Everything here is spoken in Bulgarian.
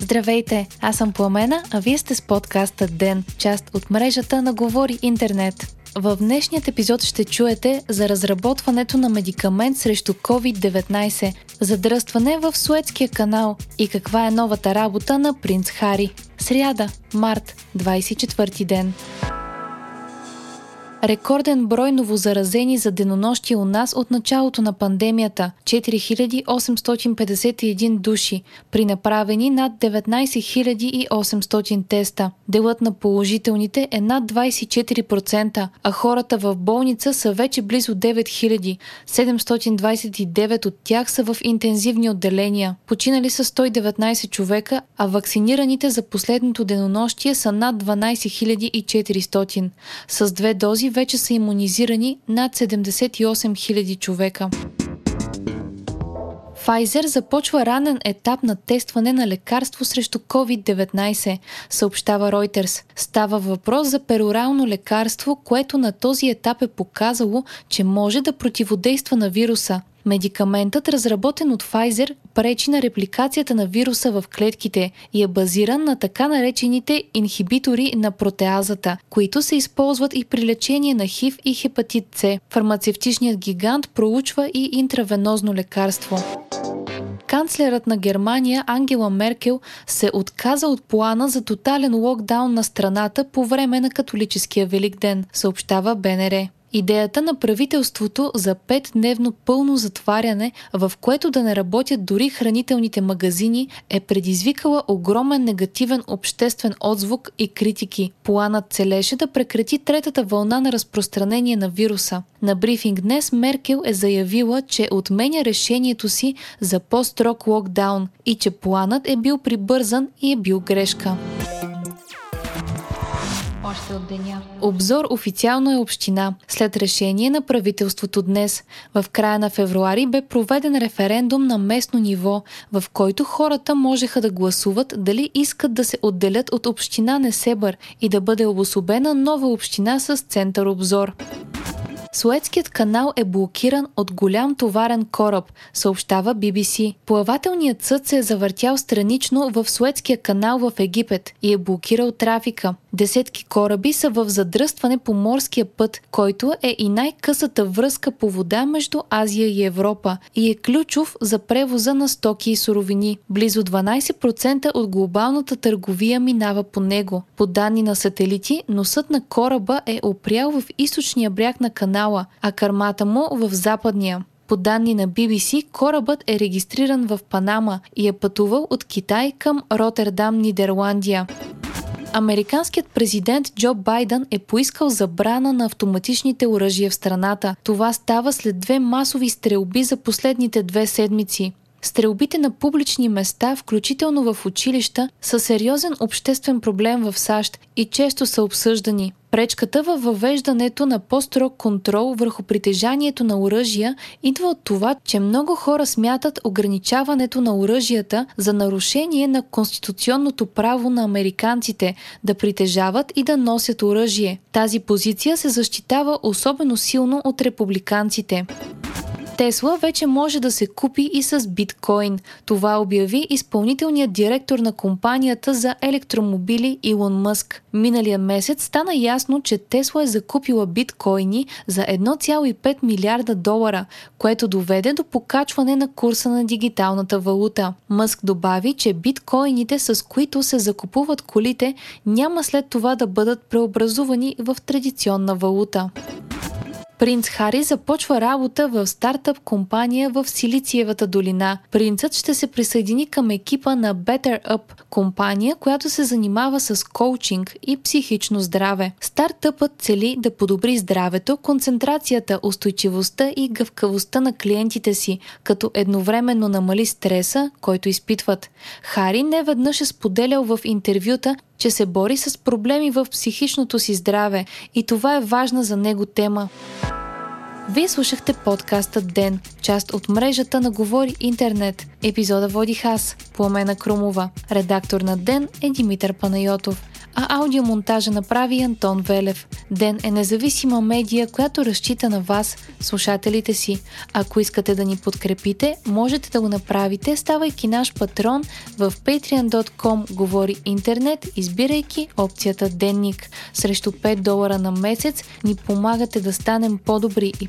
Здравейте, аз съм Пламена, а вие сте с подкаста Ден, част от мрежата на Говори Интернет. В днешният епизод ще чуете за разработването на медикамент срещу COVID-19, задръстване в Суетския канал и каква е новата работа на принц Хари. Сряда, март, 24 ден. Рекорден брой новозаразени за денонощие у нас от началото на пандемията – 4851 души, при направени над 19800 теста. Делът на положителните е над 24%, а хората в болница са вече близо 9000. 729 от тях са в интензивни отделения. Починали са 119 човека, а вакцинираните за последното денонощие са над 12 400. С две дози вече са иммунизирани над 78 000 човека. Pfizer започва ранен етап на тестване на лекарство срещу COVID-19, съобщава Reuters. Става въпрос за перорално лекарство, което на този етап е показало, че може да противодейства на вируса. Медикаментът, разработен от Pfizer, пречи на репликацията на вируса в клетките и е базиран на така наречените инхибитори на протеазата, които се използват и при лечение на ХИВ и хепатит С. Фармацевтичният гигант проучва и интравенозно лекарство. Канцлерът на Германия Ангела Меркел се отказа от плана за тотален локдаун на страната по време на католическия Велик ден, съобщава БНР. Идеята на правителството за петдневно пълно затваряне, в което да не работят дори хранителните магазини, е предизвикала огромен негативен обществен отзвук и критики. Планът целеше да прекрати третата вълна на разпространение на вируса. На брифинг днес Меркел е заявила, че отменя решението си за по-строг локдаун и че планът е бил прибързан и е бил грешка още от деня. Обзор официално е община. След решение на правителството днес, в края на февруари бе проведен референдум на местно ниво, в който хората можеха да гласуват дали искат да се отделят от община Несебър и да бъде обособена нова община с център обзор. Суетският канал е блокиран от голям товарен кораб, съобщава BBC. Плавателният съд се е завъртял странично в Суетския канал в Египет и е блокирал трафика. Десетки кораби са в задръстване по морския път, който е и най-късата връзка по вода между Азия и Европа и е ключов за превоза на стоки и суровини. Близо 12% от глобалната търговия минава по него. По данни на сателити, носът на кораба е опрял в източния бряг на канала, а кърмата му в западния. По данни на BBC, корабът е регистриран в Панама и е пътувал от Китай към Роттердам, Нидерландия. Американският президент Джо Байден е поискал забрана на автоматичните оръжия в страната. Това става след две масови стрелби за последните две седмици. Стрелбите на публични места, включително в училища, са сериозен обществен проблем в САЩ и често са обсъждани. Пречката във въвеждането на по-строг контрол върху притежанието на оръжия идва от това, че много хора смятат ограничаването на оръжията за нарушение на конституционното право на американците да притежават и да носят оръжие. Тази позиция се защитава особено силно от републиканците. Тесла вече може да се купи и с биткоин. Това обяви изпълнителният директор на компанията за електромобили Илон Мъск. Миналия месец стана ясно, че Тесла е закупила биткоини за 1,5 милиарда долара, което доведе до покачване на курса на дигиталната валута. Мъск добави, че биткоините, с които се закупуват колите, няма след това да бъдат преобразувани в традиционна валута. Принц Хари започва работа в стартъп компания в Силициевата долина. Принцът ще се присъедини към екипа на Better Up, компания, която се занимава с коучинг и психично здраве. Стартъпът цели да подобри здравето, концентрацията, устойчивостта и гъвкавостта на клиентите си, като едновременно намали стреса, който изпитват. Хари не веднъж е споделял в интервюта, че се бори с проблеми в психичното си здраве и това е важна за него тема. Вие слушахте подкаста Ден, част от мрежата на Говори Интернет. Епизода водих аз, Пламена Крумова. Редактор на Ден е Димитър Панайотов. а аудиомонтажа направи Антон Велев. Ден е независима медия, която разчита на вас, слушателите си. Ако искате да ни подкрепите, можете да го направите, ставайки наш патрон в patreon.com говори интернет, избирайки опцията Денник. Срещу 5 долара на месец ни помагате да станем по-добри и